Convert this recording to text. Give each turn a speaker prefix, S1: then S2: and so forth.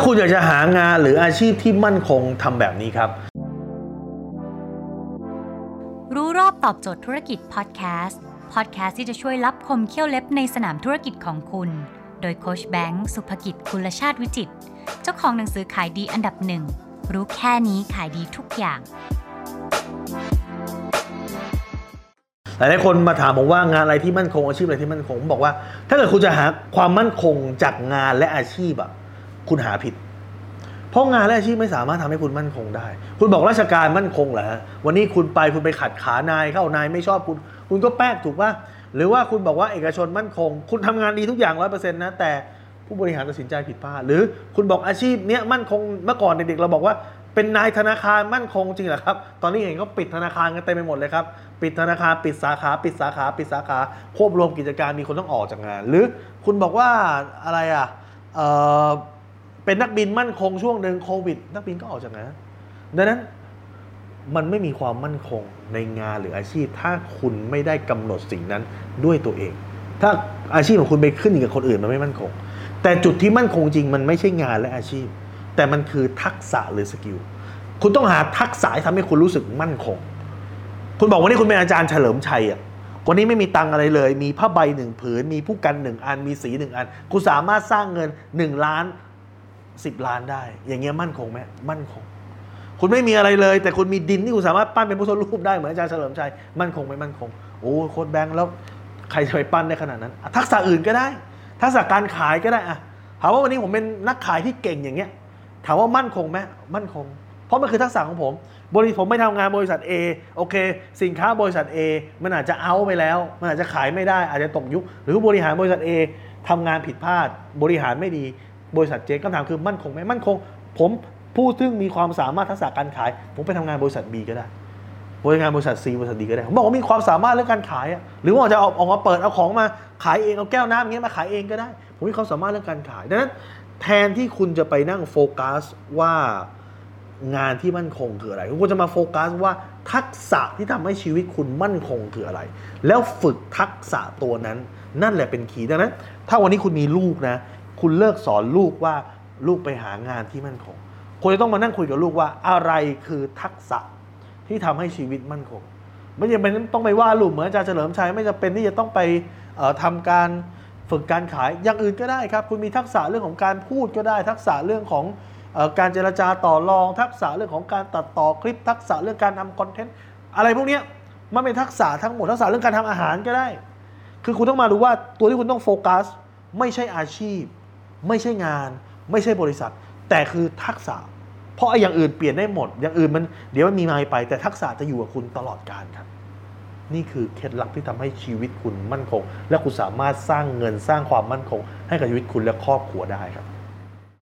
S1: าคุณอยากจะหางานหรืออาชีพที่มั่นคงทำแบบนี้ครับ
S2: รู้รอบตอบโจทย์ธุรกิจพอดแคสต์พอดแคสต์ที่จะช่วยรับคมเขี้ยวเล็บในสนามธุรกิจของคุณ โดยโคชแบงค์สุภกิจคุลชาติวิจิต เจ้าของหนังสือขายดีอันดับหนึ่งรู้แค่นี้ขายดีทุกอย่าง
S1: หลายๆคนมาถามผมว่างานอะไรที่มั่นคงอาชีพอะไรที่มั่นคงผมบอกว่า ถ้าเกิดคุณจะหาความมั่นคงจากงานและอาชีพอะ คุณหาผิด เพราะงานและอาชีพไม่สามารถทำให้คุณมั่นคงได้ คุณบอกราชการมั่นคงเหรอฮะวันนี้คุณไปคุณไปขัดขานายเข้านายไม่ชอบคุณ คุณก็แป๊กถูกป่ะหรือว่าคุณบอกว่าเอกชนมั่นคง คุณทำงานดีทุกอย่างร้อยเปอร์เซ็นต์นะแต่ผู้บริหารตัดสินใจผิดพลาดหรือคุณบอกอาชีพเนี้ยมั่นคงเมื่อก่อนเด็กๆเราบอกว่าเป็นนายธนาคารมั่นคงจริงเหรอครับ ตอนนี้เห็นเขาปิดธนาคารกันเต็มไปหมดเลยครับ ปิดธนาคารปิดสาขาปิดสาขาปิดสาขาควบรวมกิจการมีคนต้องออกจากงาน หรือคุณบอกว่าอะไรอะ เป็นนักบินมั่นคงช่วงหนึ่งโควิด นักบินก็ออกจากงานดังนั้นมันไม่มีความมั่นคงในงานหรืออาชีพ ถ้าคุณไม่ได้กำหนดสิ่งนั้นด้วยตัวเอง ถ้าอาชีพของคุณไปขึ้นอยู่กับคนอื่นมันไม่มั่นคง แต่จุดที่มั่นคงจริงมันไม่ใช่งานและอาชีพ แต่มันคือทักษะหรือสกิลคุณต้องหาทักษะที่ทำให้คุณรู้สึกมั่นคง คุณบอกวันนี้คุณเป็นอาจารย์เฉลิมชัยอะวันนี้ไม่มีตังอะไรเลย มีผ้าใบหนึ่งผืน มีผู้กันหนึ่งอัน มีสีหนึ่งอัน คุณสามารถสร้างเงินหนึ่งล้าน สิบล้านได้ อย่างเงี้ยมั่นคงไหมมั่นคง คุณไม่มีอะไรเลย แต่คุณมีดินที่คุณสามารถปั้นเป็นพุทธรูปได้เหมือนอาจารย์เฉลิมชัยมั่นคงไหมมั่นคงโอ้โค้ดแบงค์แล้วใครจะไปปั้นได้ขนาดนั้น ทักษะอื่นก็ได้ ทักษะการขายก็ได้อะถามว่าวันนี้ผมเป็นนักขายที่เก่งอย่างเงี้ย ถามว่ามั่นคงไหมมั่นคง เพราะมันคือทักษะของผม บริผมไม่ทำงานบริษัท A โอเค สินค้าบริษัท A มันอาจจะเอาไปแล้ว มันอาจจะขายไม่ได้ อาจจะตกยุค หรือบริหารบริษัท A ทำงานผิดพลาด บริหารไม่ดี บริษัทเจ๊คำถามคือมั่นคงไหมมั่นคง ผมผู้ซึ่งมีความสามารถทักษะการขาย ผมไปทำงานบริษัท B ก็ได้บริการบริษัท C บริษัท D ก็ได้ผมบอกว่ามีความสามารถเรื่องการขายอะหรือว่าจะออกออกมาเปิดเอาของมาขายเองเอาแก้วน้ำอย่างเงี้ยมาขายเองก็ได้ ผมมีความสามารถเรื่องการขายดังนั้นแทนที่คุณจะไปนั่งโฟกัสว่างานที่มั่นคงคืออะไร คุณควรจะมาโฟกัสว่าทักษะที่ทำให้ชีวิตคุณมั่นคงคืออะไร แล้วฝึกทักษะตัวนั้น นั่นแหละเป็นคีย์ดังนั้น ถ้าวันนี้คุณมีลูกนะ คุณเลิกสอนลูกว่าลูกไปหางานที่มั่นคงคุณจะต้องมานั่งคุยกับลูกว่าอะไรคือทักษะที่ทำให้ชีวิตมั่นคง ไม่จำเป็นต้องไปว่าลูกเหมือนอาจารย์เฉลิมชัยไม่จำเป็นที่จะต้องไปเอ่อทำการฝึกการขายอย่างอื่นก็ได้ครับ คุณมีทักษะเรื่องของการพูดก็ได้ ทักษะเรื่องของอการเจรจาต่อรอง ทักษะเรื่องของการตัดต่อคลิป ทักษะเรื่องการทำคอนเทนต์อะไรพวกนี้มันเป็นทักษะทั้งหมดทักษะเรื่องการทำอาหารก็ได้ คือคุณต้องมาดูว่าตัวที่คุณต้องโฟกัส ไม่ใช่อาชีพ ไม่ใช่งาน ไม่ใช่บริษัท แต่คือทักษะ เพราะไอ้อย่างอื่นเปลี่ยนได้หมด อย่างอื่นมันเดี๋ยวมันมีมาไป แต่ทักษะจะอยู่กับคุณตลอดกาลครับ นี่คือเคล็ดลับที่ทำให้ชีวิตคุณมั่นคง และคุณสามารถสร้างเงินสร้างความมั่นคง ให้กับชีวิตคุณและครอบครัวได้ครับ